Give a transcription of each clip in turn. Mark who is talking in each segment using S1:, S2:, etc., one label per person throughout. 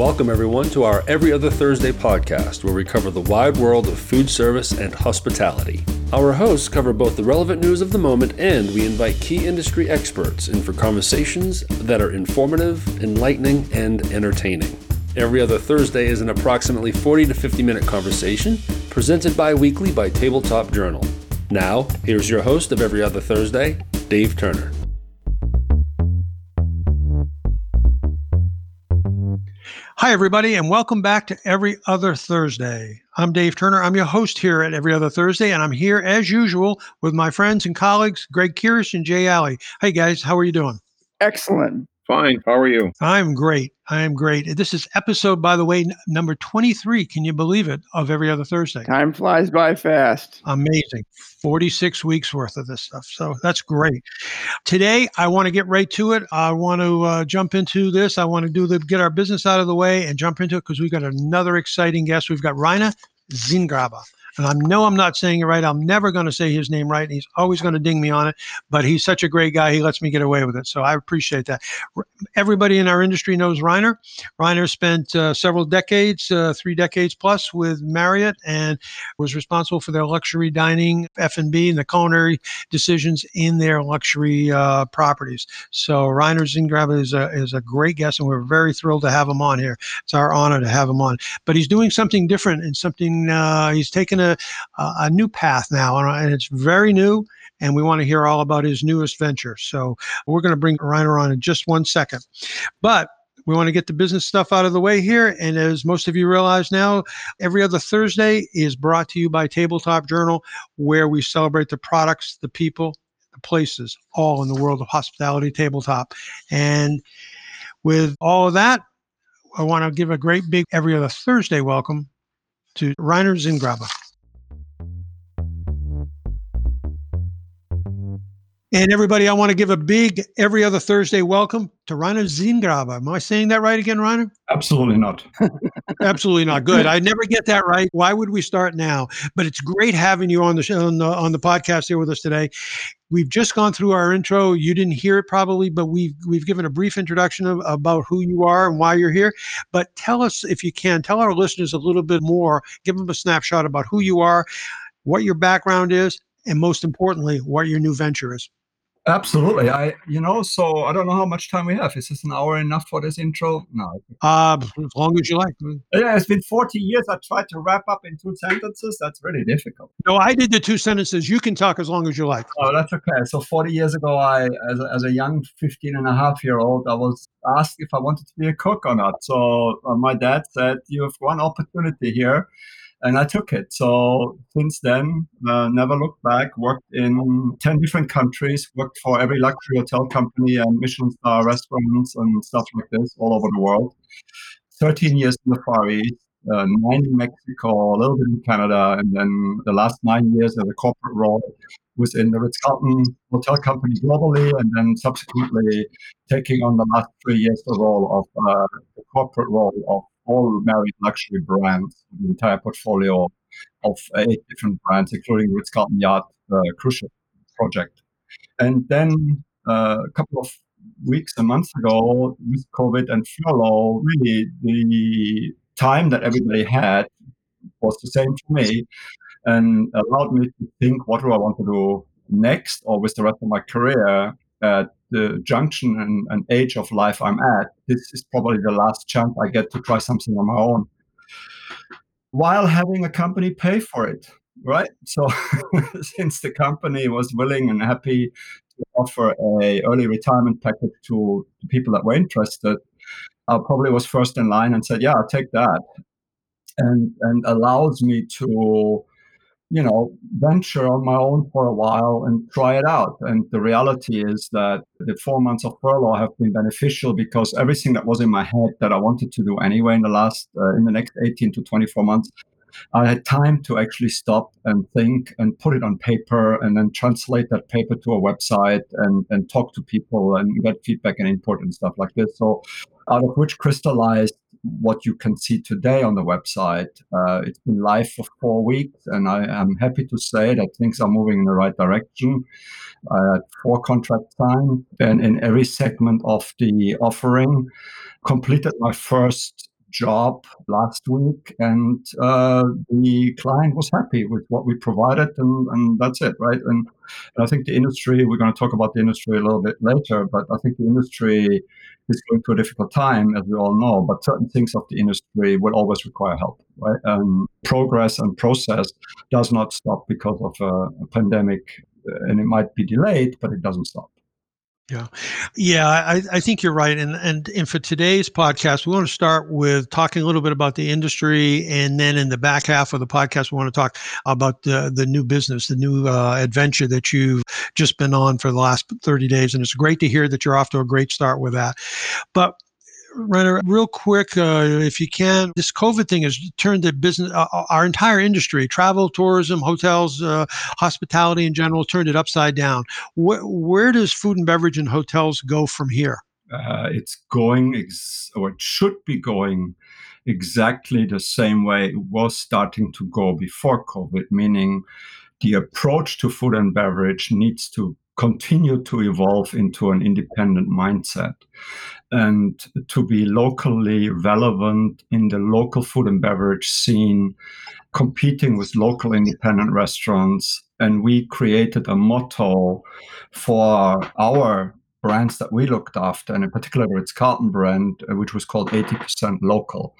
S1: Welcome, everyone, to our Every Other Thursday podcast, where we cover the wide world of food service and hospitality. Our hosts cover both the relevant news of the moment and we invite key industry experts in for conversations that are informative, enlightening, and entertaining. Every Other Thursday is an approximately 40 to 50 minute conversation presented bi weekly by Tabletop Journal. Now, here's your host of Every Other Thursday, Dave Turner.
S2: Hi, everybody, and welcome back to Every Other Thursday. I'm Dave Turner. I'm your host here at Every Other Thursday, and I'm here as usual with my friends and colleagues, Greg Kirish and Jay Alley. Hey, guys, how are you doing?
S3: Excellent.
S4: Fine. How are you?
S2: I'm great. I am great. This is episode, by the way, n- number 23. Can you believe it? Of Every Other Thursday.
S3: Time flies by fast.
S2: Amazing. 46 weeks worth of this stuff. So that's great. Today, I want to get right to it. I want to uh, jump into this. I want to do the get our business out of the way and jump into it because we've got another exciting guest. We've got Rainer Zingraba. And I know I'm not saying it right. I'm never going to say his name right. And he's always going to ding me on it. But he's such a great guy. He lets me get away with it. So I appreciate that. Everybody in our industry knows Reiner. Reiner spent uh, several decades, uh, three decades plus, with Marriott and was responsible for their luxury dining, F&B, and the culinary decisions in their luxury uh, properties. So Reiner Zingraba is a, is a great guest, and we're very thrilled to have him on here. It's our honor to have him on. But he's doing something different and something, uh, he's taken a, a, a new path now, and- it's very new. And we want to hear all about his newest venture. So we're going to bring Reiner on in just one second. But we want to get the business stuff out of the way here. And as most of you realize now, every other Thursday is brought to you by Tabletop Journal, where we celebrate the products, the people, the places, all in the world of hospitality tabletop. And with all of that, I want to give a great big every other Thursday welcome to Reiner Zingraba. And everybody, I want to give a big every other Thursday welcome to Rainer Zingraba. Am I saying that right again, Rainer?
S5: Absolutely not.
S2: Absolutely not. Good. I never get that right. Why would we start now? But it's great having you on the show, on the, on the podcast here with us today. We've just gone through our intro. You didn't hear it probably, but we've we've given a brief introduction of, about who you are and why you're here. But tell us if you can, tell our listeners a little bit more. Give them a snapshot about who you are, what your background is, and most importantly, what your new venture is.
S5: Absolutely. I, you know, so I don't know how much time we have. Is this an hour enough for this intro? No.
S2: Uh, as long as you like.
S5: Yeah, it's been 40 years. I tried to wrap up in two sentences. That's really difficult.
S2: No, I did the two sentences. You can talk as long as you like.
S5: Oh, that's okay. So 40 years ago, I, as a, as a young 15 and a half year old, I was asked if I wanted to be a cook or not. So uh, my dad said, you have one opportunity here. And I took it. So since then, uh, never looked back. Worked in 10 different countries, worked for every luxury hotel company and Michelin star restaurants and stuff like this all over the world. 13 years in the Far East, uh, nine in Mexico, a little bit in Canada, and then the last nine years as a corporate role within the Ritz Carlton hotel company globally, and then subsequently taking on the last three years the role of uh, the corporate role of all Marriott luxury brands, the entire portfolio of eight different brands, including Ritz Carlton Yacht uh, cruise ship project. And then uh, a couple of weeks and months ago, with COVID and furlough, really the time that everybody had was the same for me and allowed me to think what do I want to do next or with the rest of my career the junction and, and age of life I'm at. This is probably the last chance I get to try something on my own while having a company pay for it right so since the company was willing and happy to offer a early retirement package to people that were interested i probably was first in line and said yeah i'll take that and and allows me to you know venture on my own for a while and try it out and the reality is that the four months of furlough have been beneficial because everything that was in my head that i wanted to do anyway in the last uh, in the next 18 to 24 months I had time to actually stop and think and put it on paper and then translate that paper to a website and, and talk to people and get feedback and input and stuff like this. So, out of which crystallized what you can see today on the website. Uh, it's been live for four weeks, and I am happy to say that things are moving in the right direction. Had four contracts signed, and in every segment of the offering, completed my first job last week, and uh, the client was happy with what we provided, and, and that's it, right? And, and I think the industry, we're going to talk about the industry a little bit later, but I think the industry is going through a difficult time, as we all know, but certain things of the industry will always require help, right? And progress and process does not stop because of a, a pandemic, and it might be delayed, but it doesn't stop.
S2: Yeah, yeah, I, I think you're right. And, and and for today's podcast, we want to start with talking a little bit about the industry, and then in the back half of the podcast, we want to talk about the the new business, the new uh, adventure that you've just been on for the last 30 days. And it's great to hear that you're off to a great start with that. But Rainer, real quick, uh, if you can, this COVID thing has turned the business, uh, uh, our entire industry, travel, tourism, hotels, uh, hospitality in general, turned it upside down. Wh- where does food and beverage and hotels go from here?
S5: Uh, it's going, ex- or it should be going exactly the same way it was starting to go before COVID, meaning the approach to food and beverage needs to continue to evolve into an independent mindset and to be locally relevant in the local food and beverage scene, competing with local independent restaurants. And we created a motto for our brands that we looked after, and in particular, Ritz Carlton brand, uh, which was called 80% local.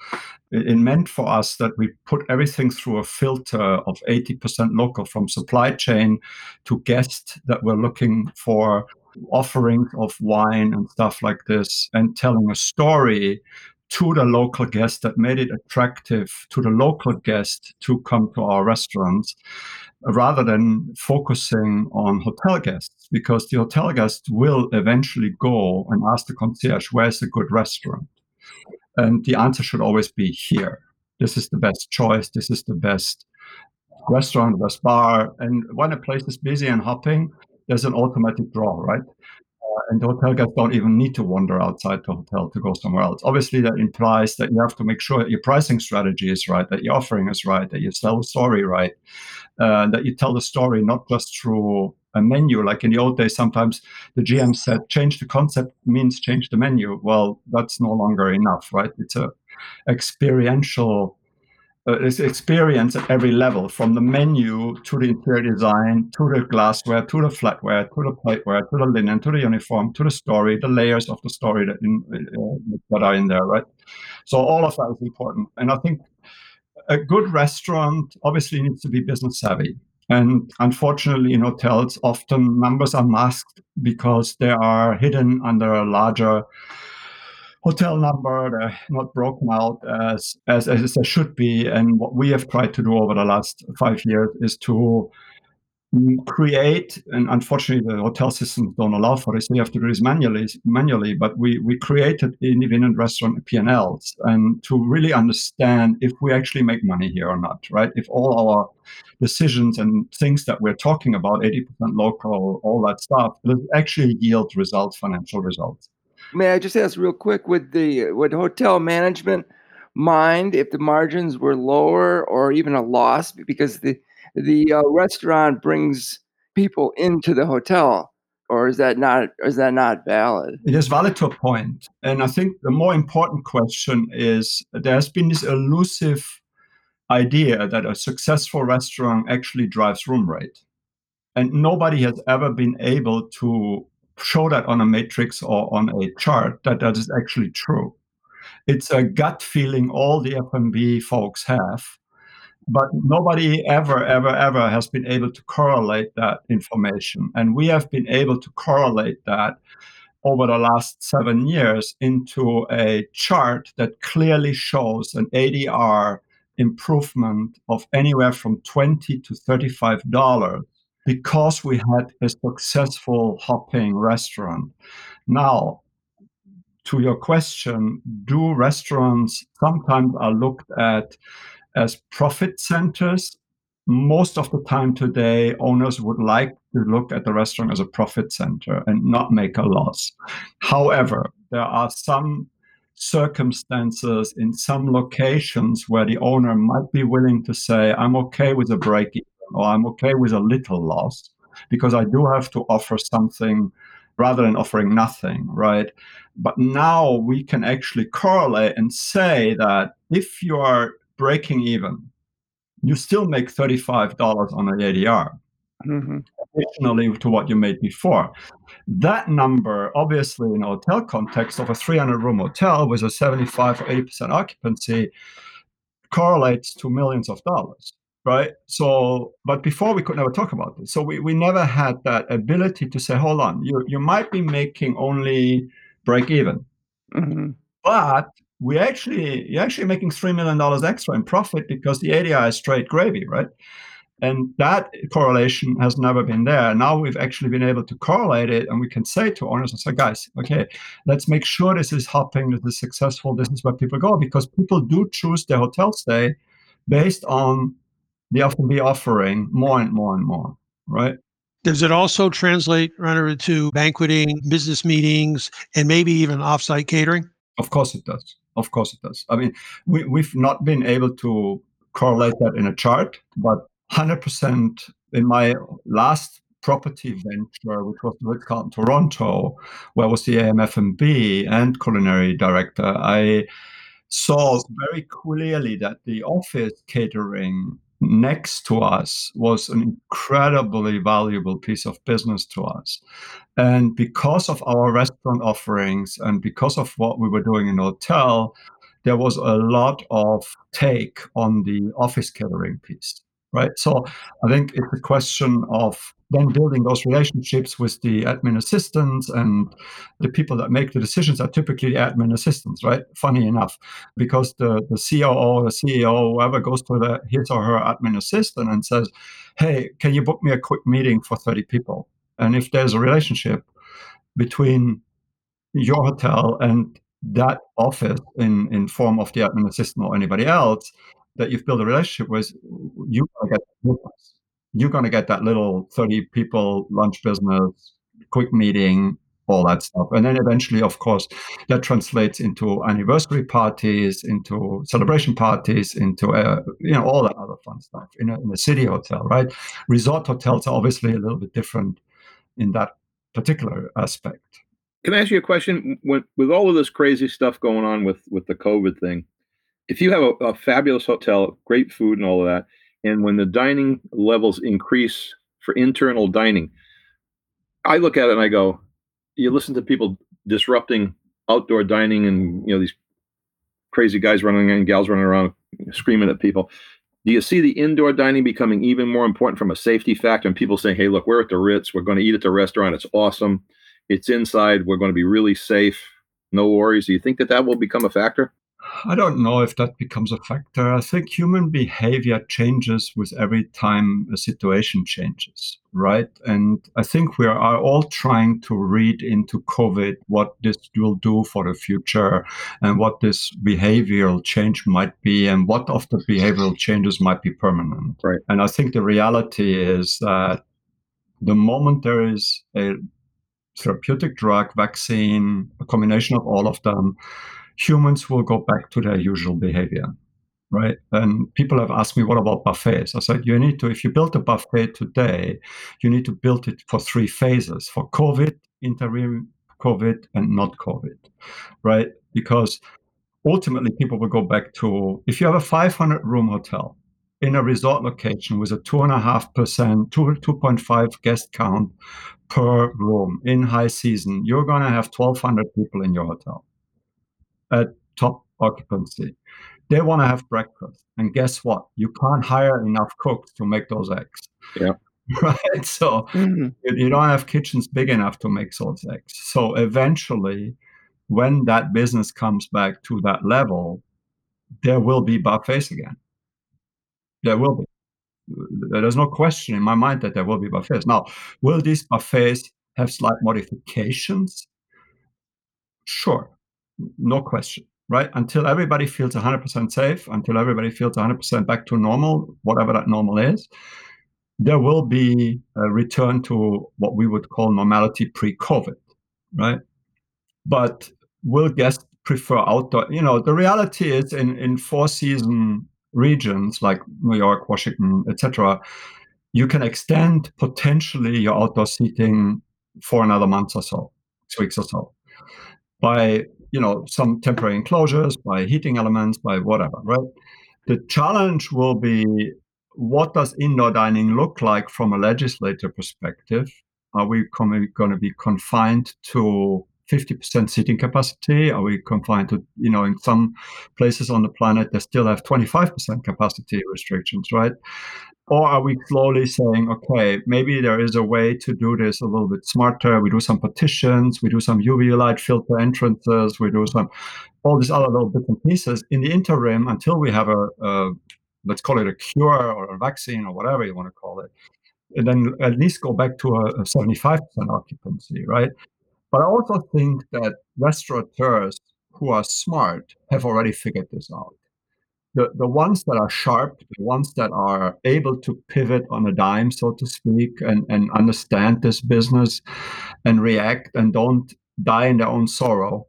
S5: It meant for us that we put everything through a filter of 80% local from supply chain to guests that were looking for offerings of wine and stuff like this and telling a story to the local guest that made it attractive to the local guest to come to our restaurants rather than focusing on hotel guests because the hotel guest will eventually go and ask the concierge where's a good restaurant? And the answer should always be here. This is the best choice. This is the best restaurant best bar. And when a place is busy and hopping there's an automatic draw, right? And hotel guests don't even need to wander outside the hotel to go somewhere else. Obviously, that implies that you have to make sure that your pricing strategy is right, that your offering is right, that you tell the story right, uh, that you tell the story not just through a menu. Like in the old days, sometimes the GM said, change the concept means change the menu. Well, that's no longer enough, right? It's a experiential uh, experience at every level, from the menu to the interior design, to the glassware, to the flatware, to the plateware, to the linen, to the uniform, to the story, the layers of the story that, in, uh, that are in there, right? So all of that is important, and I think a good restaurant obviously needs to be business savvy. And unfortunately, in hotels, often numbers are masked because they are hidden under a larger hotel number. They're not broken out as, as as they should be. And what we have tried to do over the last five years is to mm, create and unfortunately the hotel systems don't allow for this so you have to do this manually manually but we we created independent restaurant p&l's and to really understand if we actually make money here or not right if all our decisions and things that we're talking about 80% local all that stuff will actually yield results financial results
S3: May I just ask real quick, would the would hotel management mind if the margins were lower or even a loss? Because the the uh, restaurant brings people into the hotel or is that not is that not valid?
S5: It is valid to a point and i think the more important question is there's been this elusive idea that a successful restaurant actually drives room rate and nobody has ever been able to show that on a matrix or on a chart that that is actually true. It's a gut feeling all the F&B folks have, but nobody ever, ever, ever has been able to correlate that information. And we have been able to correlate that over the last seven years into a chart that clearly shows an ADR improvement of anywhere from 20 to $35 because we had a successful hopping restaurant. Now, to your question, do restaurants sometimes are looked at as profit centers? Most of the time today, owners would like to look at the restaurant as a profit center and not make a loss. However, there are some circumstances in some locations where the owner might be willing to say, I'm okay with a break or I'm okay with a little loss because I do have to offer something rather than offering nothing, right? But now we can actually correlate and say that if you are breaking even, you still make $35 on an ADR. Mm-hmm. Additionally to what you made before. That number, obviously, in a hotel context of a 300 room hotel with a 75 or 80% occupancy, correlates to millions of dollars right so but before we could never talk about this so we, we never had that ability to say hold on you you might be making only break even mm-hmm. but we actually you're actually making three million dollars extra in profit because the ADR is straight gravy right and that correlation has never been there. Now we've actually been able to correlate it, and we can say to owners and say, guys, okay, let's make sure this is hopping, this is successful, this is where people go, because people do choose their hotel stay based on the F&B offering more and more and more, right?
S2: Does it also translate, Runner, to banqueting, business meetings, and maybe even offsite catering?
S5: Of course it does. Of course it does. I mean, we, we've not been able to correlate that in a chart, but 100% in my last property venture, which was the Ritz-Carlton Toronto, where I was the AM/F&B and culinary director, I saw very clearly that the office catering next to us was an incredibly valuable piece of business to us. And because of our restaurant offerings and because of what we were doing in hotel, there was a lot of take on the office catering piece right? So I think it's a question of then building those relationships with the admin assistants and the people that make the decisions are typically the admin assistants, right? Funny enough, because the, the COO, the CEO, whoever goes to the, his or her admin assistant and says, hey, can you book me a quick meeting for 30 people? And if there's a relationship between your hotel and that office in, in form of the admin assistant or anybody else, that you've built a relationship with, you get you're going to get that little 30 people lunch business, quick meeting, all that stuff. And then eventually, of course, that translates into anniversary parties, into celebration parties, into, uh, you know, all that other fun stuff in a, in a city hotel, right? Resort hotels are obviously a little bit different in that particular aspect.
S1: Can I ask you a question? With all of this crazy stuff going on with, with the COVID thing, if you have a, a fabulous hotel, great food and all of that, and when the dining levels increase for internal dining, I look at it and I go, you listen to people disrupting outdoor dining and you know these crazy guys running and gals running around screaming at people. Do you see the indoor dining becoming even more important from a safety factor? And people saying, "Hey, look, we're at the Ritz. We're going to eat at the restaurant. It's awesome. It's inside. We're going to be really safe. No worries." Do you think that that will become a factor?
S5: I don't know if that becomes a factor. I think human behavior changes with every time a situation changes, right? And I think we are all trying to read into COVID what this will do for the future and what this behavioral change might be and what of the behavioral changes might be permanent.
S1: Right.
S5: And I think the reality is that the moment there is a therapeutic drug, vaccine, a combination of all of them, humans will go back to their usual behavior right? And people have asked me, what about buffets? I said, you need to, if you build a buffet today, you need to build it for three phases for COVID, interim COVID, and not COVID, right? Because ultimately people will go back to, if you have a 500 room hotel in a resort location with a 2.5%, 2, 2.5 guest count per room in high season, you're going to have 1,200 people in your hotel at top occupancy. They want to have breakfast. And guess what? You can't hire enough cooks to make those eggs.
S1: Yeah.
S5: Right. So mm-hmm. you, don't have kitchens big enough to make those eggs. So eventually, when that business comes back to that level, there will be buffets again. There will be. There's no question in my mind that there will be buffets. Now, will these buffets have slight modifications? Sure no question, right? Until everybody feels 100% safe, until everybody feels 100% back to normal, whatever that normal is, there will be a return to what we would call normality pre-COVID, right? But will guests prefer outdoor? You know, the reality is in in four season regions like New York, Washington, etc., you can extend potentially your outdoor seating for another month or so, six weeks or so, by you know some temporary enclosures, by heating elements, by whatever, right? The challenge will be what does indoor dining look like from a legislator perspective? Are we going to be confined to 50% seating capacity? Are we confined to, you know, in some places on the planet, they still have 25% capacity restrictions, right? Or are we slowly saying, okay, maybe there is a way to do this a little bit smarter? We do some partitions, we do some UV light filter entrances, we do some all these other little bits and pieces. In the interim, until we have a, a let's call it a cure or a vaccine or whatever you want to call it, and then at least go back to a, a 75% occupancy, right? But I also think that restaurateurs who are smart have already figured this out. The, the ones that are sharp, the ones that are able to pivot on a dime, so to speak, and, and understand this business and react and don't die in their own sorrow,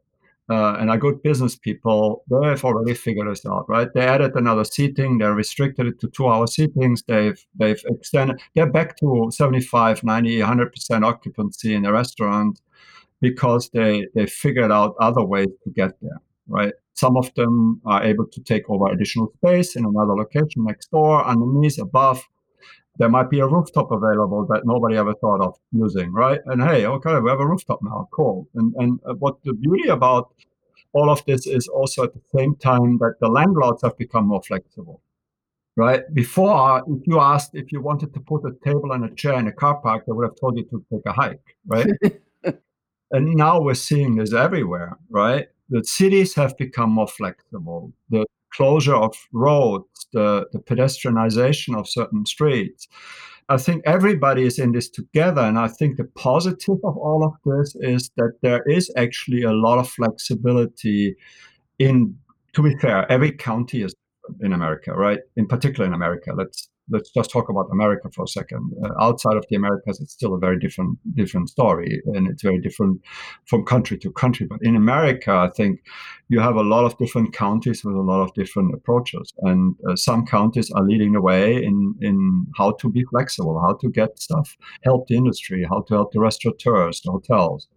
S5: uh, and are good business people, they have already figured this out, right? They added another seating, they restricted it to two hour seatings, they've they've extended, they're back to 75, 90, 100% occupancy in the restaurant because they they figured out other ways to get there right? Some of them are able to take over additional space in another location next door underneath above. There might be a rooftop available that nobody ever thought of using right? And hey okay we have a rooftop now cool. And and uh, what the beauty about all of this is also at the same time that the landlords have become more flexible right? Before if you asked if you wanted to put a table and a chair in a car park they would have told you to take a hike right And now we're seeing this everywhere, right? The cities have become more flexible. The closure of roads, the, the pedestrianization of certain streets. I think everybody is in this together. And I think the positive of all of this is that there is actually a lot of flexibility in, to be fair, every county is in America, right? In particular in America. Let's let's just talk about America for a second. Uh, outside of the Americas, it's still a very different different story, and it's very different from country to country. But in America, I think you have a lot of different counties with a lot of different approaches, and uh, some counties are leading the way in in how to be flexible, how to get stuff, help the industry, how to help the restaurateurs, the hotels,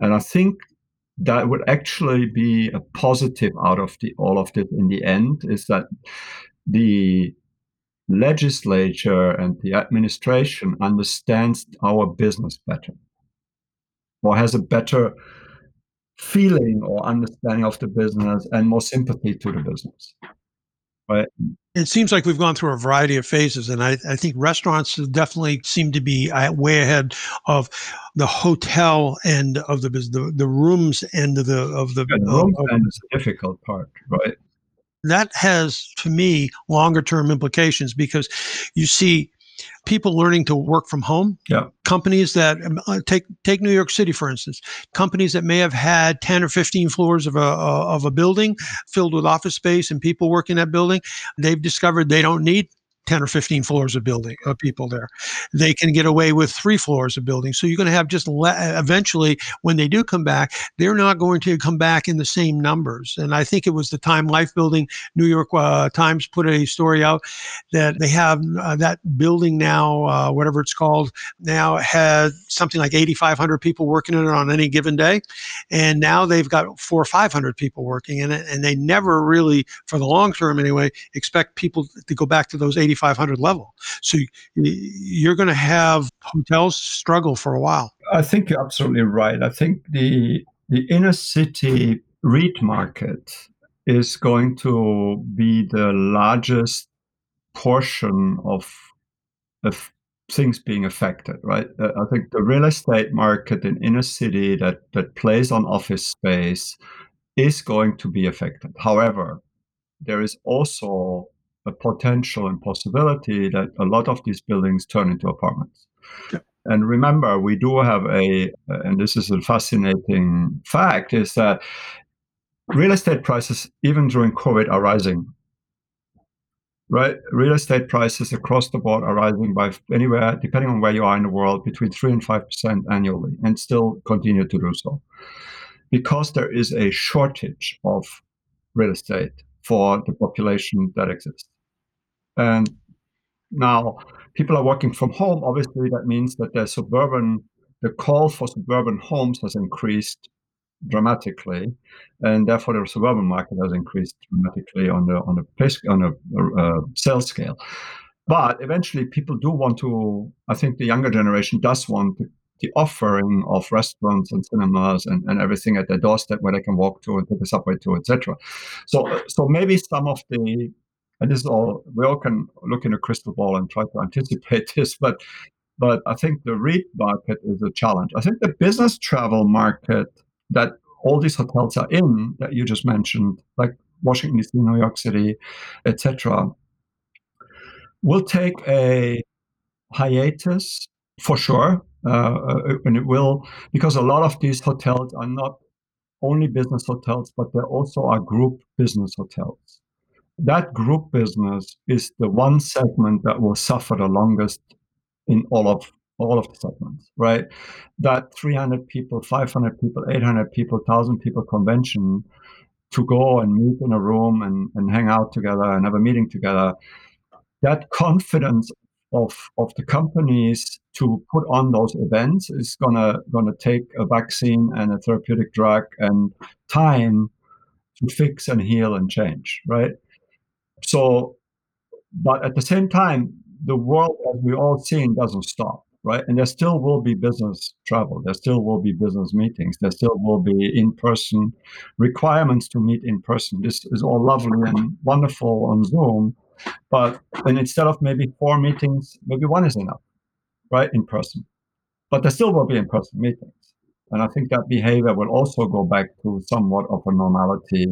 S5: and I think that would actually be a positive out of the all of it in the end is that the legislature and the administration understands our business better or has a better feeling or understanding of the business and more sympathy to the business right?
S2: It seems like we've gone through a variety of phases and i, I think restaurants definitely seem to be way ahead of the hotel end of the the, the rooms end of the of the,
S5: yeah, the
S2: room
S5: end is the difficult part right
S2: that has to me longer term implications because you see people learning to work from home.
S5: Yeah.
S2: Companies that um, uh, take take New York City for instance. Companies that may have had 10 or 15 floors of a uh, of a building filled with office space and people working that building, they've discovered they don't need 10 or 15 floors of building of people there. They can get away with three floors of building. So you're going to have just le- eventually when they do come back, they're not going to come back in the same numbers. And I think it was the Time Life building, New York uh, Times put a story out that they have uh, that building now, uh, whatever it's called, now has something like 8,500 people working in it on any given day. And now they've got four or 500 people working in it. And they never really, for the long term anyway, expect people to go back to those 85 500 level. So you're going to have hotels struggle for a while.
S5: I think you're absolutely right. I think the the inner city REIT market is going to be the largest portion of of things being affected, right? I think the real estate market in inner city that that plays on office space is going to be affected. However, there is also a potential and possibility that a lot of these buildings turn into apartments. Yeah. And remember, we do have a, and this is a fascinating fact, is that real estate prices, even during COVID, are rising. Right? Real estate prices across the board are rising by anywhere, depending on where you are in the world, between 3 and 5% annually, and still continue to do so. Because there is a shortage of real estate for the population that exists. And now people are working from home. Obviously, that means that their suburban the call for suburban homes has increased dramatically, and therefore the suburban market has increased dramatically on the on the on a uh, sales scale. But eventually, people do want to. I think the younger generation does want the, the offering of restaurants and cinemas and, and everything at their doorstep where they can walk to and take a subway to, etc. So, so maybe some of the and this is all we all can look in a crystal ball and try to anticipate this, but but I think the REIT market is a challenge. I think the business travel market that all these hotels are in that you just mentioned, like Washington D.C., New York City, etc., will take a hiatus for sure, uh, and it will because a lot of these hotels are not only business hotels, but they also are group business hotels. That group business is the one segment that will suffer the longest in all of all of the segments, right? That 300 people, 500 people, 800 people, 1,000 people convention to go and meet in a room and, and hang out together and have a meeting together, that confidence of, of the companies to put on those events is gonna gonna take a vaccine and a therapeutic drug and time to fix and heal and change, right? So, but at the same time, the world, as we all seen, doesn't stop, right? And there still will be business travel. There still will be business meetings. There still will be in-person requirements to meet in person. This is all lovely and wonderful on Zoom, but and instead of maybe four meetings, maybe one is enough, right? In person. But there still will be in-person meetings. And I think that behavior will also go back to somewhat of a normality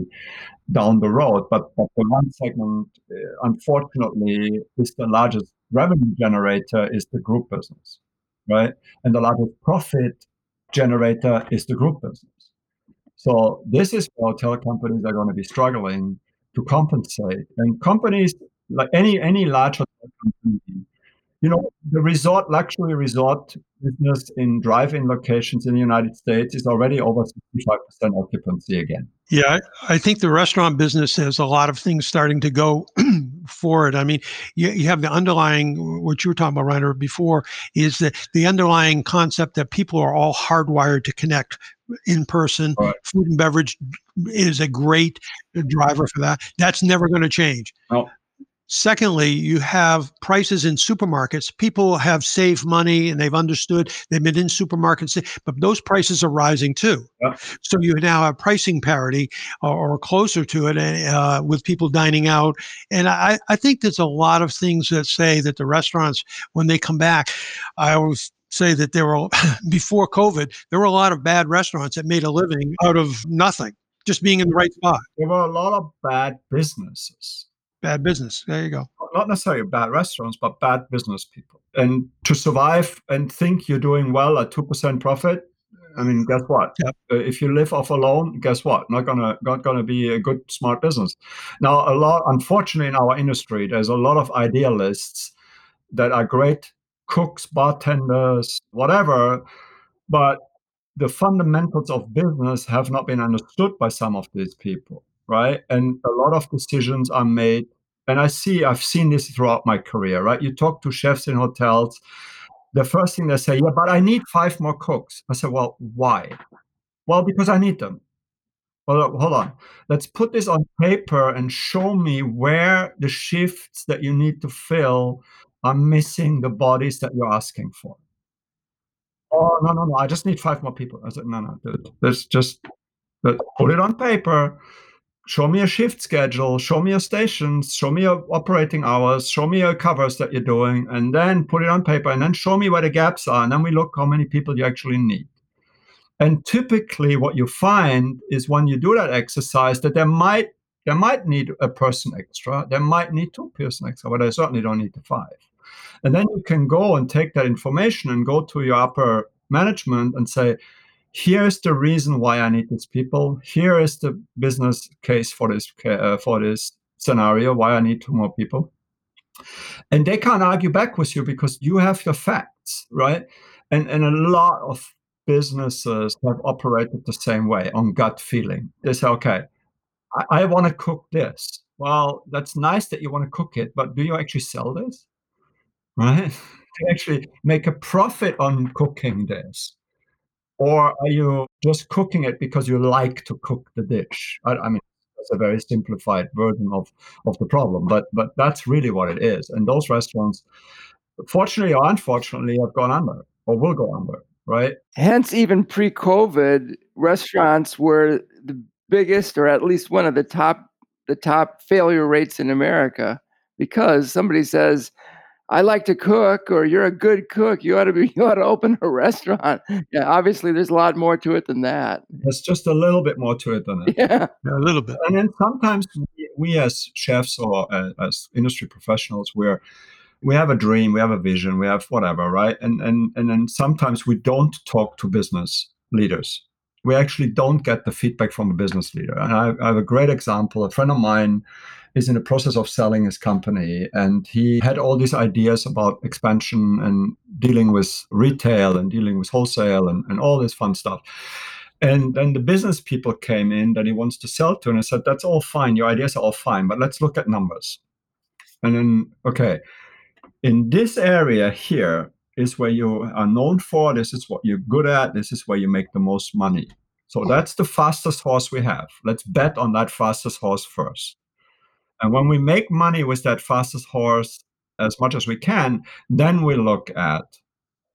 S5: down the road. But, but the one segment, uh, unfortunately, is the largest revenue generator is the group business, right? And the largest profit generator is the group business. So this is where hotel companies are going to be struggling to compensate. And companies like any any large company you know, the resort, luxury resort business in drive-in locations in the United States is already over 65% occupancy again.
S2: Yeah, I think the restaurant business has a lot of things starting to go forward. I mean, you, you have the underlying, what you were talking about, Rainer, before, is that the underlying concept that people are all hardwired to connect in person. Right. Food and beverage is a great driver for that. That's never going to change.
S5: No.
S2: Secondly, you have prices in supermarkets. People have saved money and they've understood they've been in supermarkets, but those prices are rising too. So you now have pricing parity or, or closer to it uh, with people dining out. And I, I think there's a lot of things that say that the restaurants, when they come back, I always say that there were, before COVID, there were a lot of bad restaurants that made a living out of nothing, just being in the right spot.
S5: There were a lot of bad businesses
S2: bad business. There you go.
S5: Not necessarily bad restaurants, but bad business people. And to survive and think you're doing well at two percent profit, I mean, guess what? Yep. Uh, if you live off a loan, guess what? Not gonna not gonna be a good smart business. Now, a lot, unfortunately, in our industry, there's a lot of idealists that are great cooks, bartenders, whatever, but the fundamentals of business have not been understood by some of these people right? And mm-hmm. a lot of decisions are made. And I see, I've seen this throughout my career, right? You talk to chefs in hotels, the first thing they say, yeah, but I need five more cooks. I said, well, why? Well, because I need them. Well, hold on. Let's put this on paper and show me where the shifts that you need to fill are missing the bodies that you're asking for. Oh no, no, no! I just need five more people. I said, no, no, dude. Let's just let's put it on paper show me a shift schedule, show me your stations, show me your operating hours, show me your covers that you're doing, and then put it on paper and then show me where the gaps are. And then we look how many people you actually need. And typically what you find is when you do that exercise that there might there might need a person extra, there might need two person extra, but I certainly don't need the five. And then you can go and take that information and go to your upper management and say, here's the reason why I need these people. Here is the business case for this uh, for this scenario why I need two more people. And they can't argue back with you because you have your facts, right? And and a lot of businesses have operated the same way on gut feeling. They say, okay, I, I want to cook this. Well, that's nice that you want to cook it, but do you actually sell this? Right? actually make a profit on cooking this or are you just cooking it because you like to cook the dish? I, I mean, that's a very simplified version of of the problem, but but that's really what it is. And those restaurants, fortunately or unfortunately, have gone under or will go under, right?
S3: Hence, even pre-COVID, restaurants were the biggest, or at least one of the top the top failure rates in America, because somebody says, I like to cook, or you're a good cook. You ought to be. You ought to open a restaurant. Yeah, obviously, there's a lot more to it than that.
S5: There's just a little bit more to it than that.
S3: Yeah,
S2: Yeah, a little bit.
S5: And then sometimes we, we as chefs or uh, as industry professionals, we're we have a dream, we have a vision, we have whatever, right? And and and then sometimes we don't talk to business leaders. We actually don't get the feedback from a business leader. And I, I have a great example. A friend of mine is in the process of selling his company. And he had all these ideas about expansion and dealing with retail and dealing with wholesale and, and all this fun stuff. And then the business people came in that he wants to sell to and i said that's all fine. Your ideas are all fine but let's look at numbers. And then okay in this area here is where you are known for. This is what you're good at. This is where you make the most money. So that's the fastest horse we have. Let's bet on that fastest horse first and when we make money with that fastest horse as much as we can, then we look at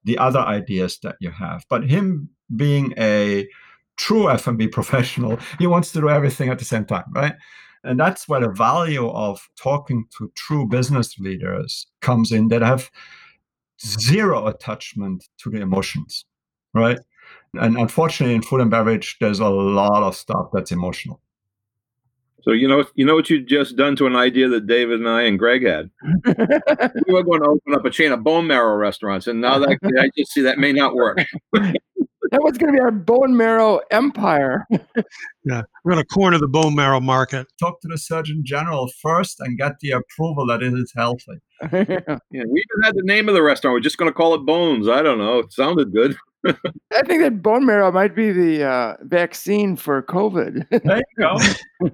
S5: the other ideas that you have. But him being a true F&B professional, he wants to do everything at the same time, right? And that's where the value of talking to true business leaders comes in that have zero attachment to the emotions, right? And unfortunately, in food and beverage, there's a lot of stuff that's emotional.
S4: So you know, you know what you just done to an idea that David and I and Greg had. we were going to open up a chain of bone marrow restaurants, and now that I just see that may not work.
S3: that was going to be our bone marrow empire.
S2: Yeah, we're going to corner the bone marrow market.
S5: Talk to the Surgeon General first and get the approval that it is healthy.
S4: Yeah, we even had the name of the restaurant. We're just going to call it Bones. I don't know. It sounded good.
S3: I think that bone marrow might be the uh, vaccine for COVID.
S5: There you go.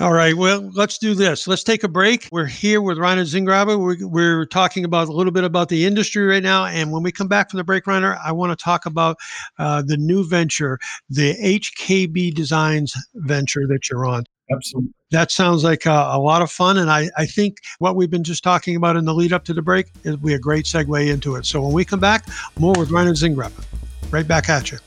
S2: All right. Well, let's do this. Let's take a break. We're here with Reiner Zingraber. We're, we're talking about a little bit about the industry right now. And when we come back from the break, Reiner, I want to talk about uh, the new venture, the HKB Designs venture that you're on.
S5: Absolutely.
S2: That sounds like a, a lot of fun. And I, I think what we've been just talking about in the lead up to the break is be a great segue into it. So when we come back, more with Reiner Zingraber. Right back at you.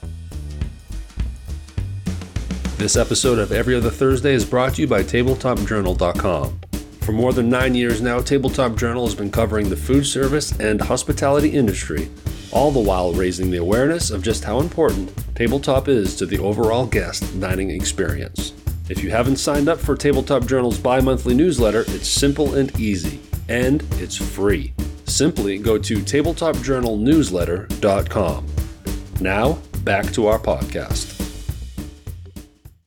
S1: This episode of Every Other Thursday is brought to you by TabletopJournal.com. For more than nine years now, Tabletop Journal has been covering the food service and hospitality industry, all the while raising the awareness of just how important tabletop is to the overall guest dining experience. If you haven't signed up for Tabletop Journal's bi monthly newsletter, it's simple and easy, and it's free. Simply go to tabletopjournalnewsletter.com. Now, back to our podcast.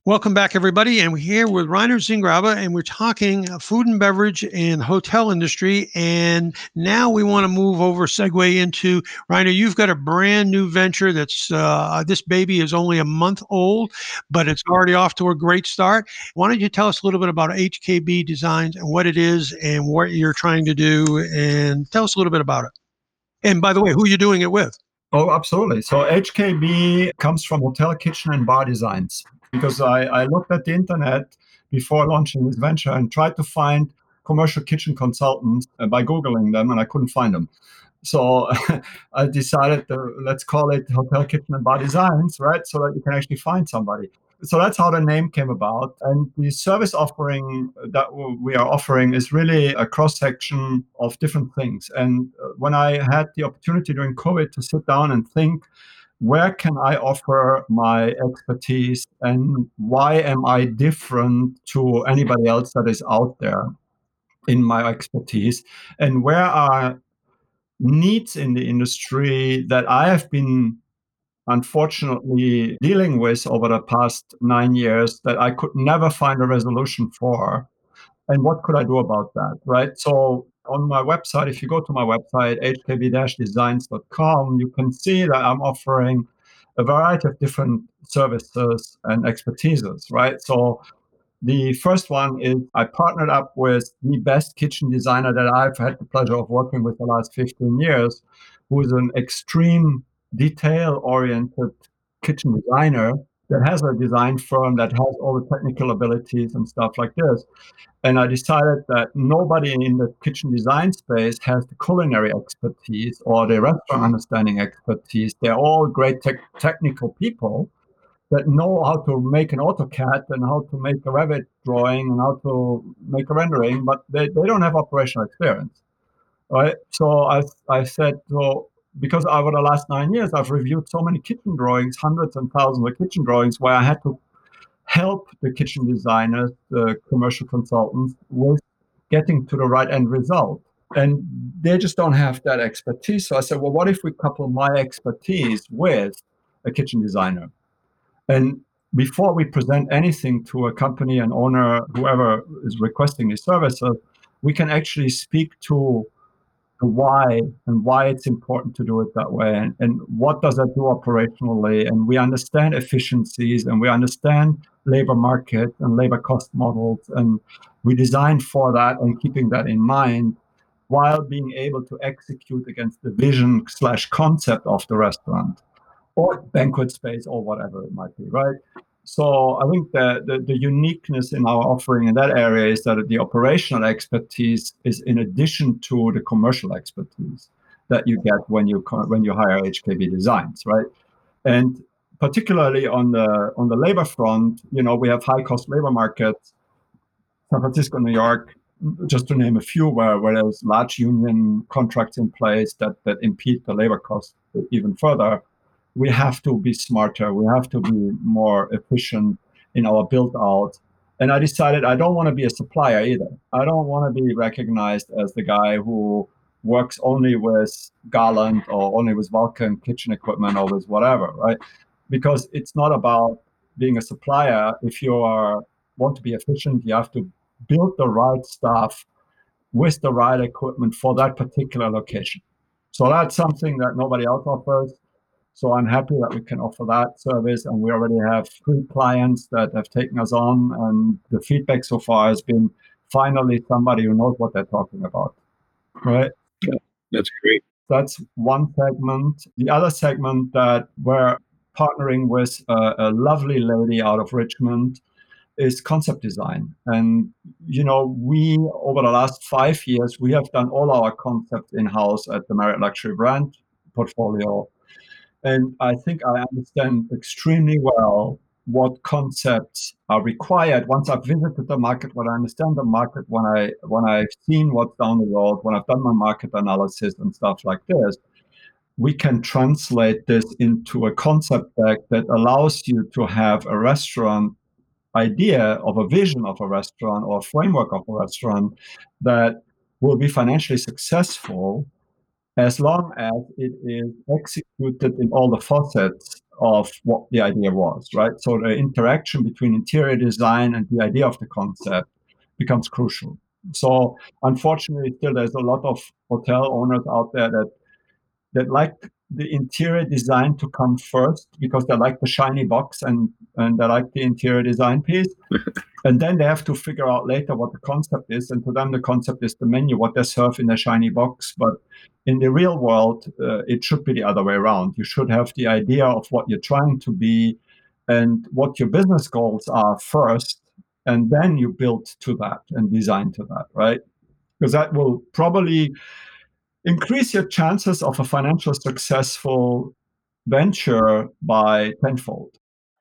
S2: Welcome back, everybody. And we're here with Reiner Zingraber, and we're talking food and beverage and hotel industry. And now we want to move over, segue into Reiner. You've got a brand new venture that's uh, this baby is only a month old, but it's already off to a great start. Why don't you tell us a little bit about HKB Designs and what it is and what you're trying to do, and tell us a little bit about it. And by the way, who you're doing it with?
S5: Oh, absolutely. So HKB comes from Hotel Kitchen and Bar Designs because I, I looked at the internet before launching this venture and tried to find commercial kitchen consultants uh, by Googling them, and I couldn't find them. So I decided to let's call it Hotel Kitchen and Bar Designs, right? So that you can actually find somebody. So that's how the name came about. And the service offering that we are offering is really a cross section of different things. And uh, when I had the opportunity during COVID to sit down and think, where can I offer my expertise and why am I different to anybody else that is out there in my expertise? And where are needs in the industry that I have been unfortunately dealing with over the past nine years that I could never find a resolution for? And what could I do about that? Right. So on my website, if you go to my website, hkb-designs.com, you can see that I'm offering a variety of different services and expertises, right? So the first one is I partnered up with the best kitchen designer that I've had the pleasure of working with the last 15 years, who is an extreme detail oriented kitchen designer that has a design firm that has all the technical abilities and stuff like this. And I decided that nobody in the kitchen design space has the culinary expertise or the restaurant understanding expertise. They're all great te- technical people that know how to make an AutoCAD and how to make a Revit drawing and how to make a rendering, but they, they don't have operational experience. Right. So I, I said, so because over the last nine years, I've reviewed so many kitchen drawings, hundreds and thousands of kitchen drawings, where I had to help the kitchen designers, the commercial consultants, with getting to the right end result. And they just don't have that expertise. So I said, well, what if we couple my expertise with a kitchen designer? And before we present anything to a company, an owner, whoever is requesting these services, we can actually speak to the why and why it's important to do it that way and, and what does that do operationally? And we understand efficiencies and we understand labor market and labor cost models and we design for that and keeping that in mind while being able to execute against the vision slash concept of the restaurant or banquet space or whatever it might be right so I think that the, the uniqueness in our offering in that area is that the operational expertise is in addition to the commercial expertise that you get when you when you hire HKB Designs, right? And particularly on the on the labor front, you know, we have high cost labor markets, San Francisco, New York, just to name a few, where, where there's large union contracts in place that that impede the labor cost even further we have to be smarter. We have to be more efficient in our build out. And I decided I don't want to be a supplier either. I don't want to be recognized as the guy who works only with Garland or only with Vulcan kitchen equipment or with whatever, right? Because it's not about being a supplier. If you are want to be efficient, you have to build the right stuff with the right equipment for that particular location. So that's something that nobody else offers. So I'm happy that we can offer that service, and we already have three clients that have taken us on, and the feedback so far has been finally somebody who knows what they're talking about. Right?
S4: Yeah, that's great.
S5: That's one segment. The other segment that we're partnering with a, a lovely lady out of Richmond is concept design. And, you know, we, over the last five years, we have done all our concepts in house at the Marriott Luxury Brand portfolio. And I think I understand extremely well what concepts are required. Once I've visited the market, when I understand the market, when I when I've seen what's down the road, when I've done my market analysis and stuff like this, we can translate this into a concept deck that allows you to have a restaurant idea of a vision of a restaurant or a framework of a restaurant that will be financially successful as long as it is executed in all the facets of what the idea was, right? So the interaction between interior design and the idea of the concept becomes crucial. So unfortunately, still there's a lot of hotel owners out there that that like the interior design to come first because they like the shiny box and and they like the interior design piece. And then they have to figure out later what the concept is. And to them the concept is the menu what they serve in the shiny box. But in the real world uh, it should be the other way around. You should have the idea of what you're trying to be and what your business goals are first and then you build to that and design to that right? Because that will probably increase your chances of a financial successful venture by tenfold.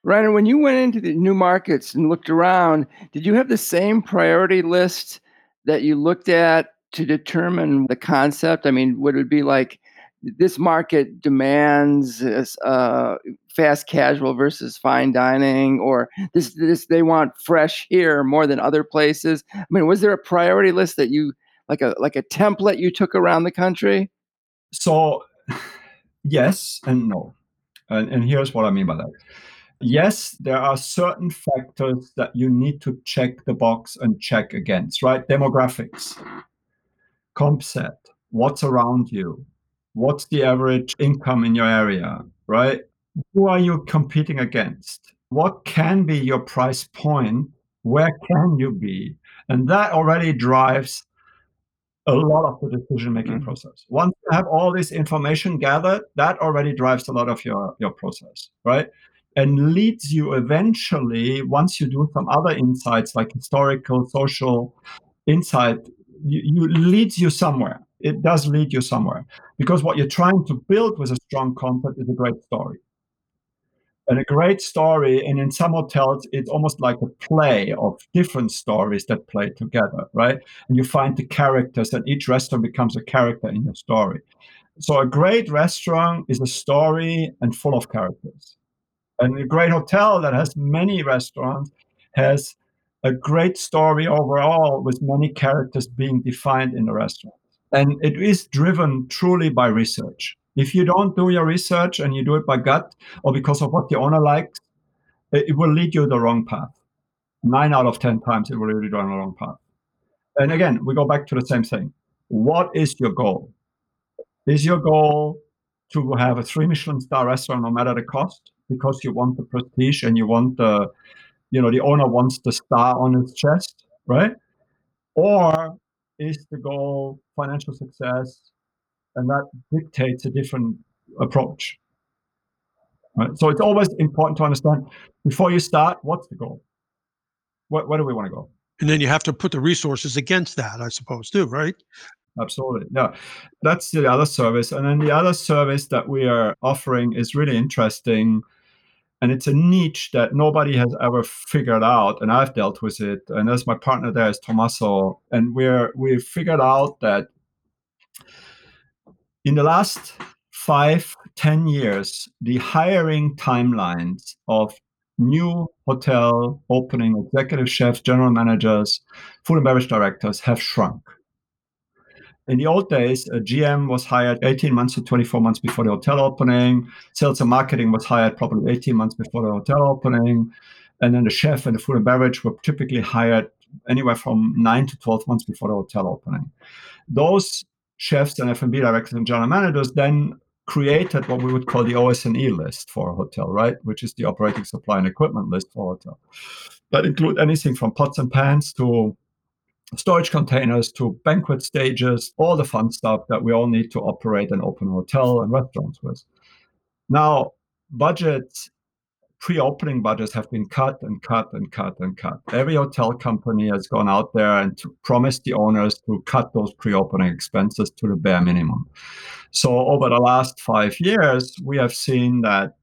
S3: Reiner, when you went into the new markets and looked around, did you have the same priority list that you looked at to determine the concept? I mean, would it be like this market demands uh, fast casual versus fine dining, or this this they want fresh here more than other places? I mean, was there a priority list that you like a like a template you took around the country?
S5: So, yes and no, and, and here's what I mean by that. Yes, there are certain factors that you need to check the box and check against, right? Demographics, comp set, what's around you, what's the average income in your area, right? Who are you competing against? What can be your price point? Where can you be? And that already drives a lot of the decision making mm-hmm. process. Once you have all this information gathered, that already drives a lot of your, your process, right? and leads you eventually, once you do some other insights like historical, social insight, you, you leads you somewhere. It does lead you somewhere because what you're trying to build with a strong concept is a great story. And a great story, and in some hotels, it's almost like a play of different stories that play together, right? And you find the characters, and each restaurant becomes a character in your story. So a great restaurant is a story and full of characters. And a great hotel that has many restaurants has a great story overall with many characters being defined in the restaurant. And it is driven truly by research. If you don't do your research and you do it by gut or because of what the owner likes, it will lead you the wrong path. Nine out of 10 times, it will lead you down the wrong path. And again, we go back to the same thing. What is your goal? Is your goal to have a three Michelin star restaurant no matter the cost because you want the prestige and you want the, you know, the owner wants the star on his chest, right? Or is the goal financial success and that dictates a different approach. Right? So it's always important to understand before you start what's the goal? Where, where do we want to go?
S2: And then you have to put the resources against that, I suppose, too, right?
S5: Absolutely. Yeah. That's the other service. And then the other service that we are offering is really interesting. And it's a niche that nobody has ever figured out. And I've dealt with it. And as my partner there is Tommaso. And we're we've figured out that in the last five, ten years, the hiring timelines of new hotel opening executive chefs, general managers, food and beverage directors have shrunk. In the old days, a GM was hired 18 months to 24 months before the hotel opening. Sales and marketing was hired probably 18 months before the hotel opening. And then the chef and the food and beverage were typically hired anywhere from nine to 12 months before the hotel opening. Those chefs and F&B directors and general managers then created what we would call the OS&E list for a hotel, right? Which is the operating supply and equipment list for a hotel. That include anything from pots and pans to storage containers to banquet stages, all the fun stuff that we all need to operate an open hotel and restaurants with. Now, budgets, pre opening budgets have been cut and cut and cut and cut. Every hotel company has gone out there and promised the owners to cut those pre opening expenses to the bare minimum. So, over the last five years, we have seen that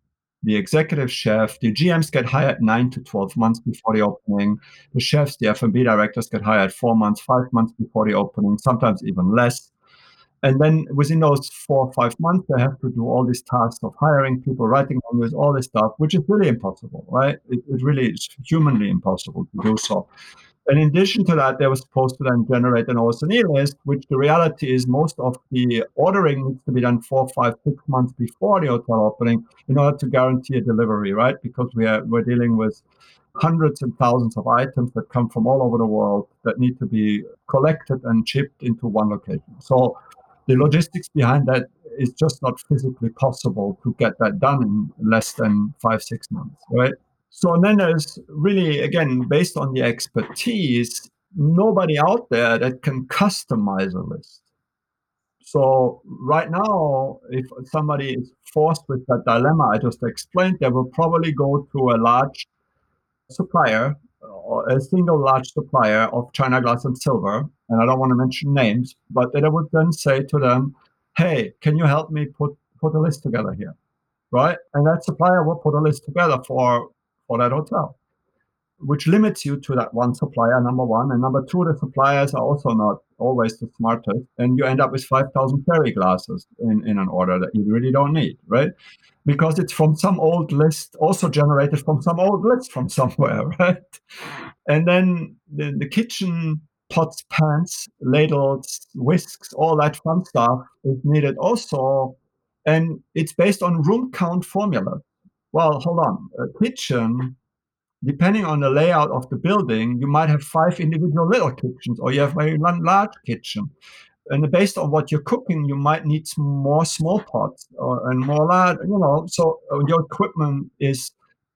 S5: the executive chef, the GMs get hired nine to 12 months before the opening. The chefs, the F&B directors get hired four months, five months before the opening, sometimes even less. And then within those four or five months, they have to do all these tasks of hiring people, writing menus, all this stuff, which is really impossible, right? It, it really is humanly impossible to do so. In addition to that, they were supposed to then generate an OS&E list, which the reality is most of the ordering needs to be done four, five, six months before the hotel opening in order to guarantee a delivery, right? Because we are we're dealing with hundreds and thousands of items that come from all over the world that need to be collected and shipped into one location. So the logistics behind that is just not physically possible to get that done in less than five, six months, right? So then there's really, again, based on the expertise, nobody out there that can customize a list. So right now, if somebody is forced with that dilemma I just explained, they will probably go to a large supplier or a single large supplier of china glass and silver, and I don't want to mention names, but they would then say to them, "Hey, can you help me put put a list together here?" Right, and that supplier will put a list together for for that hotel, which limits you to that one supplier, number one. And number two, the suppliers are also not always the smartest. And you end up with 5,000 cherry glasses in, in an order that you really don't need, right? Because it's from some old list, also generated from some old list from somewhere, right? And then the, the kitchen pots, pans, ladles, whisks, all that fun stuff is needed also. And it's based on room count formula. Well, hold on. A kitchen, depending on the layout of the building, you might have five individual little kitchens, or you have a large kitchen. And based on what you're cooking, you might need more small pots or, and more large, you know. So uh, your equipment is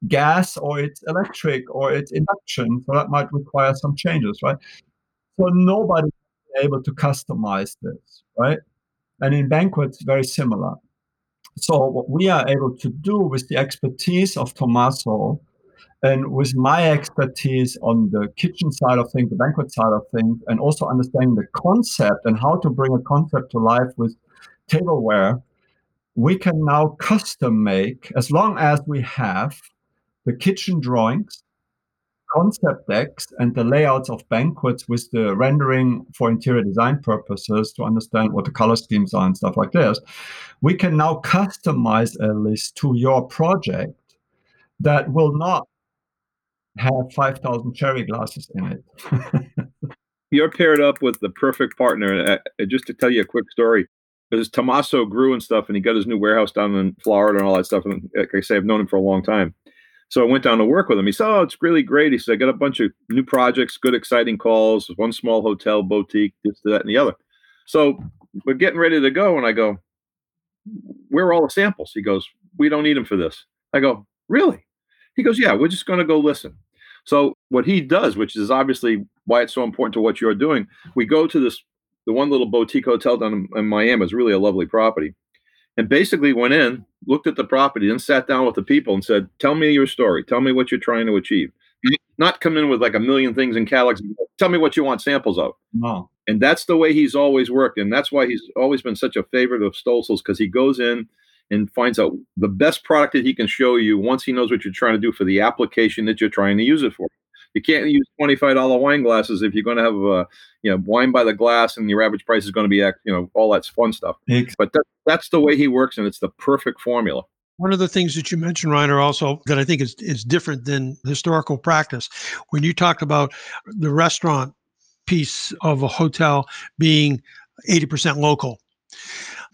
S5: gas or it's electric or it's induction. So that might require some changes, right? So nobody is able to customize this, right? And in banquets, very similar. So what we are able to do with the expertise of Tommaso and with my expertise on the kitchen side of things, the banquet side of things, and also understanding the concept and how to bring a concept to life with tableware, we can now custom make as long as we have the kitchen drawings, concept decks, and the layouts of banquets with the rendering for interior design purposes to understand what the color schemes are and stuff like this. We can now customize a list to your project that will not have 5,000 cherry glasses in it.
S4: You're paired up with the perfect partner. Uh, just to tell you a quick story, because Tommaso grew and stuff, and he got his new warehouse down in Florida and all that stuff. And like I say, I've known him for a long time. So I went down to work with him. He said, "Oh, it's really great." He said, "I got a bunch of new projects, good, exciting calls. One small hotel, boutique, this, that, and the other." So we're getting ready to go, and I go, "Where are all the samples?" He goes, "We don't need them for this." I go, "Really?" He goes, "Yeah, we're just going to go listen." So what he does, which is obviously why it's so important to what you're doing, we go to this the one little boutique hotel down in, in Miami. It's really a lovely property, and basically went in, looked at the property, and sat down with the people and said, "Tell me your story. Tell me what you're trying to achieve." Not come in with like a million things in catalogs. Tell me what you want samples of.
S5: No.
S4: And that's the way he's always worked, and that's why he's always been such a favorite of Stölzle's because he goes in and finds out the best product that he can show you once he knows what you're trying to do for the application that you're trying to use it for. You can't use $25 wine glasses if you're going to have a, you know, wine by the glass and your average price is going to be, you know, all that fun stuff. But that, that's the way he works and it's the perfect formula.
S2: One of the things that you mentioned, Reiner, also that I think is, is different than historical practice. When you talked about the restaurant piece of a hotel being 80% local,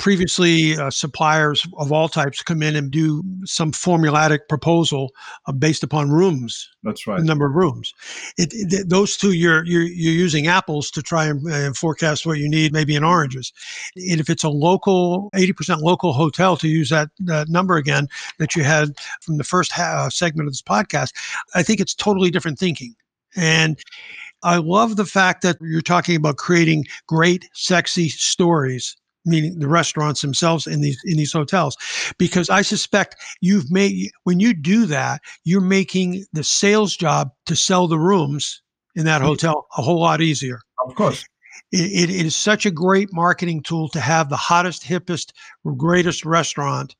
S2: previously uh, suppliers of all types come in and do some formulatic proposal uh, based upon rooms
S5: that's right.
S2: the number of rooms. It, it, those two you're, you're you're using apples to try and uh, forecast what you need maybe in oranges. And if it's a local 80% local hotel to use that, that number again that you had from the first ha- uh, segment of this podcast i think it's totally different thinking. And I love the fact that you're talking about creating great, sexy stories meaning the restaurants themselves in these in these hotels. Because i suspect you've made when you do that you're making the sales job to sell the rooms in that hotel a whole lot easier.
S5: of course
S2: it, it is such a great marketing tool to have the hottest hippest greatest restaurant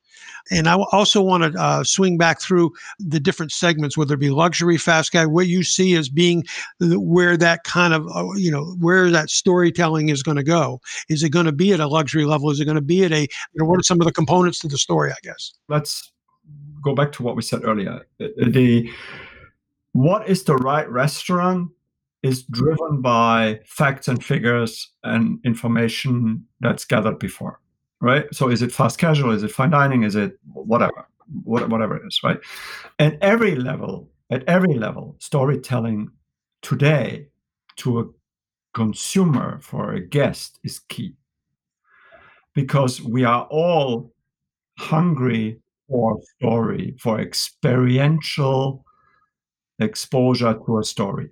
S2: and I also want to uh, swing back through the different segments, whether it be luxury, fast guy, what you see as being where that kind of, uh, you know, where that storytelling is going to go. Is it going to be at a luxury level? Is it going to be at a, you know, what are some of the components to the story, I guess?
S5: Let's go back to what we said earlier. The, what is the right restaurant is driven by facts and figures and information that's gathered before right? So is it fast casual? Is it fine dining? Is it whatever, whatever it is, right? And every level, at every level, storytelling today to a consumer for a guest is key because we are all hungry for story, for experiential exposure to a story,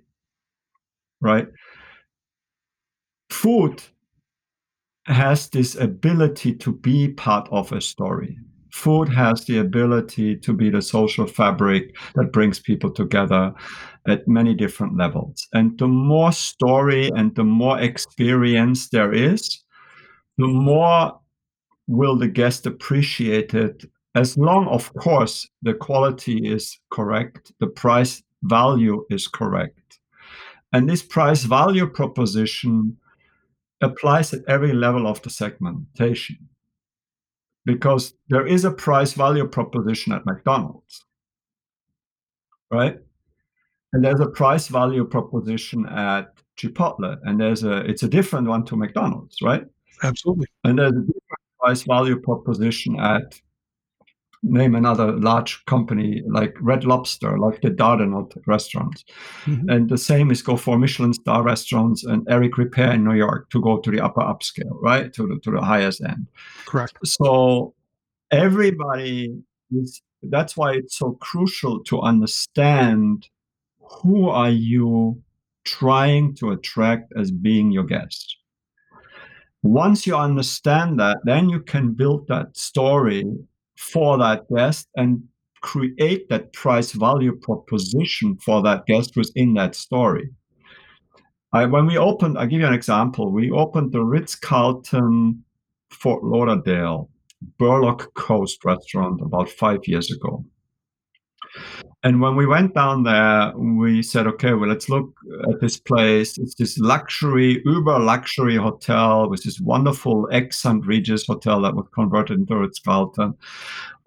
S5: right? Food has this ability to be part of a story. Food has the ability to be the social fabric that brings people together at many different levels. And the more story and the more experience there is, the more will the guest appreciate it as long of course the quality is correct the price value is correct and this price value proposition applies at every level of the segmentation because there is a price value proposition at McDonald's, right? And there's a price value proposition at Chipotle, and there's a it's a different one to McDonald's, right?
S2: Absolutely.
S5: And there's a different price value proposition at name another large company like Red Lobster, like the Dardenot restaurants. Mm-hmm. And the same is go for Michelin star restaurants and Eric Ripert in New York to go to the upper upscale, right? To the to the highest end.
S2: Correct.
S5: So everybody is that's why it's so crucial to understand who are you trying to attract as being your guest. Once you understand that, then you can build that story for that guest and create that price value proposition for that guest within that story. I, when we opened, I'll give you an example. We opened the Ritz Carlton Fort Lauderdale Burlock Coast restaurant about five years ago. And when we went down there, we said, okay, well, let's look at this place. It's this luxury, uber luxury hotel with this wonderful ex St. Regis hotel that was converted into Ritz Carlton,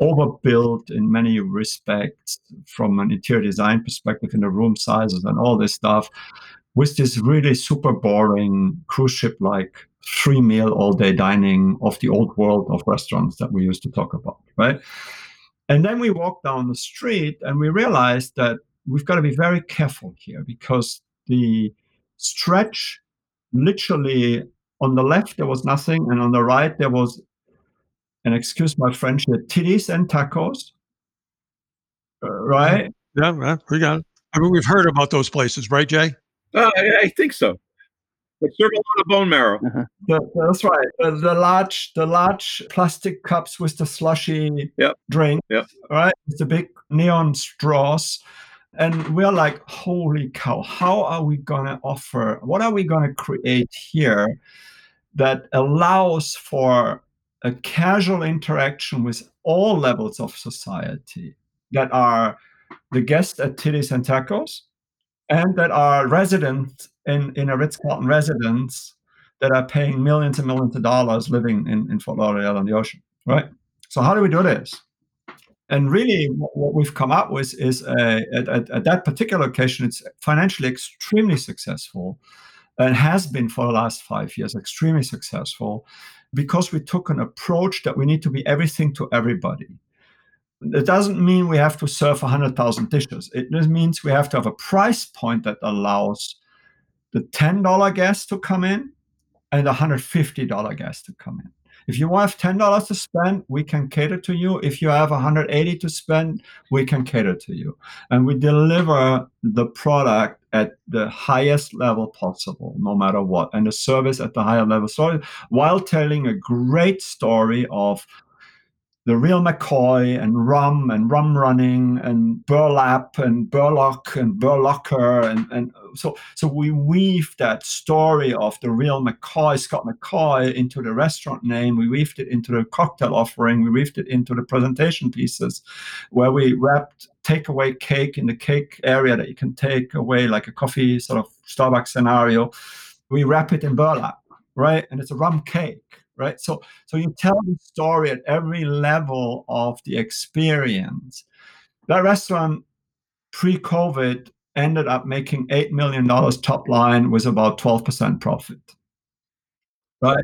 S5: overbuilt in many respects from an interior design perspective in the room sizes and all this stuff, with this really super boring cruise ship like three meal all day dining of the old world of restaurants that we used to talk about, right? And then we walked down the street and we realized that we've got to be very careful here because the stretch literally on the left there was nothing and on the right there was and excuse my french here titties and tacos. Uh, right?
S2: Yeah we got it. I mean we've heard about those places right jay?
S4: Uh, I, I, think so they serve a lot of bone marrow.
S5: Uh-huh. Yeah, that's right. The, the, large, the large plastic cups with the slushy
S4: yep.
S5: drink.
S4: Yep.
S5: Right, it's the big neon straws, and we're like, holy cow! How are we gonna offer? What are we gonna create here that allows for a casual interaction with all levels of society that are the guests at Titties and Tacos, and that are residents in, in a Ritz Carlton residence that are paying millions and millions of dollars living in, in Fort Lauderdale on the ocean, right? So how do we do this? And really, what we've come up with is a, at, at, that particular location, it's financially extremely successful and has been for the last five years extremely successful because we took an approach that we need to be everything to everybody. It doesn't mean we have to serve 100,000 dishes. It just means we have to have a price point that allows the $10 guest to come in and the $150 guest to come in. If you have $10 to spend, we can cater to you. If you have 180 to spend, we can cater to you. And we deliver the product at the highest level possible, no matter what, and the service at the higher level. So while telling a great story of the real McCoy and rum and rum running and burlap and burlock and burlocker and, and so so we weave that story of the real McCoy, Scott McCoy, into the restaurant name. We weaved it into the cocktail offering. We weaved it into the presentation pieces, where we wrapped takeaway cake in the cake area that you can take away like a coffee sort of Starbucks scenario. We wrap it in burlap, right? And it's a rum cake right? So so you tell the story at every level of the experience. That restaurant pre-covid ended up making $8 million top line with about 12% profit right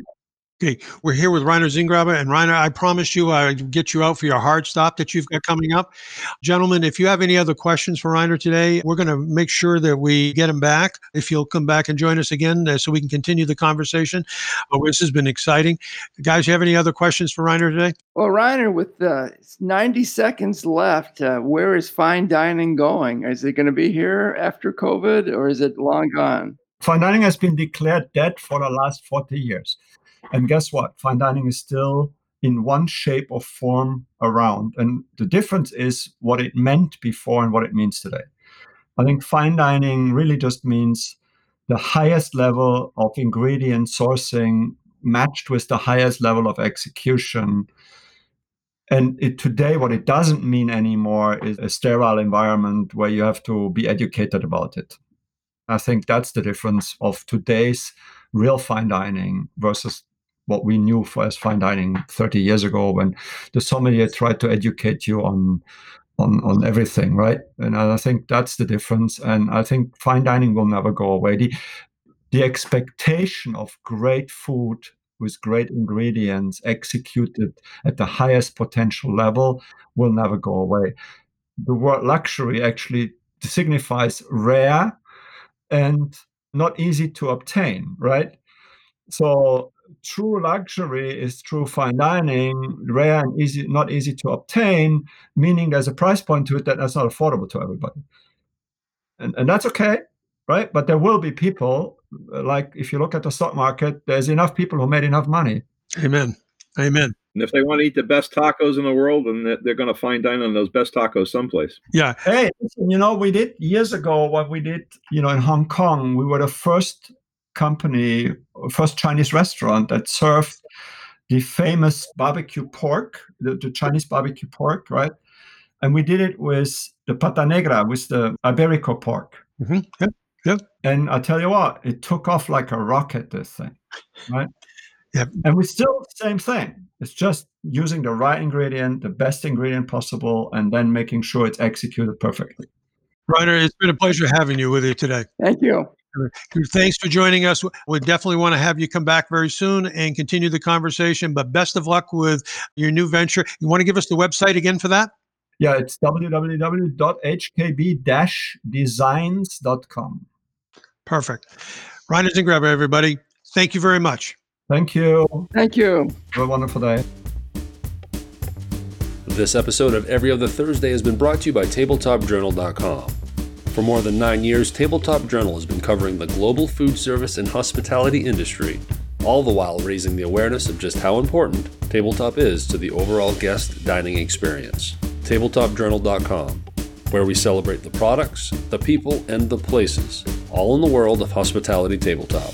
S2: Okay, we're here with Reiner Zingraber, and Reiner, I promise you I'd get you out for your hard stop that you've got coming up. Gentlemen, if you have any other questions for Reiner today, we're going to make sure that we get him back. If you'll come back and join us again uh, so we can continue the conversation. Uh, this has been exciting. Guys, you have any other questions for Reiner today?
S3: Well, Reiner, with uh, 90 seconds left, uh, where is fine dining going? Is it going to be here after COVID or is it long gone?
S5: Fine dining has been declared dead for the last 40 years. And guess what? Fine dining is still in one shape or form around. And the difference is what it meant before and what it means today. I think fine dining really just means the highest level of ingredient sourcing matched with the highest level of execution. And it, today, what it doesn't mean anymore is a sterile environment where you have to be educated about it. I think that's the difference of today's real fine dining versus what we knew for as fine dining 30 years ago when the sommelier tried to educate you on on on everything right? And i think that's the difference and i think fine dining will never go away. The the expectation of great food with great ingredients executed at the highest potential level will never go away. The word luxury actually signifies rare and not easy to obtain right? So true luxury is true fine dining, rare and easy, not easy to obtain, meaning there's a price point to it that that's not affordable to everybody. And, and that's okay, right? But there will be people, uh, like if you look at the stock market, there's enough people who made enough money.
S2: Amen. Amen.
S4: And if they want to eat the best tacos in the world, then they're going to find dine on those best tacos someplace.
S2: Yeah.
S5: Hey, listen, you know, we did years ago what we did, you know, in Hong Kong. We were the first company, first Chinese restaurant that served the famous barbecue pork, the, the Chinese barbecue pork, right? And we did it with the pata negra, with the Iberico pork.
S2: hmm Yep. Yep.
S5: And I tell you what, it took off like a rocket, this thing, right?
S2: Yep.
S5: And we still same thing. It's just using the right ingredient, the best ingredient possible, and then making sure it's executed perfectly.
S2: Reiner, it's been a pleasure having you with you today.
S3: Thank you.
S2: Thanks for joining us. We definitely want to have you come back very soon and continue the conversation. But best of luck with your new venture. You want to give us the website again for that?
S5: Yeah, it's www.hkb-designs.com.
S2: Perfect. Ryan Reiner Zingraber, everybody. Thank you very much.
S5: Thank you.
S3: Thank you.
S5: Have a wonderful day.
S1: This episode of Every Other Thursday has been brought to you by TabletopJournal.com. For more than nine years, Tabletop Journal has been covering the global food service and hospitality industry, all the while raising the awareness of just how important tabletop is to the overall guest dining experience. TabletopJournal.com, where we celebrate the products, the people, and the places, all in the world of hospitality tabletop.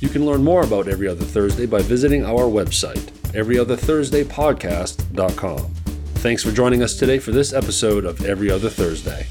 S1: You can learn more about Every Other Thursday by visiting our website, everyotherthursdaypodcast.com. Thanks for joining us today for this episode of Every Other Thursday.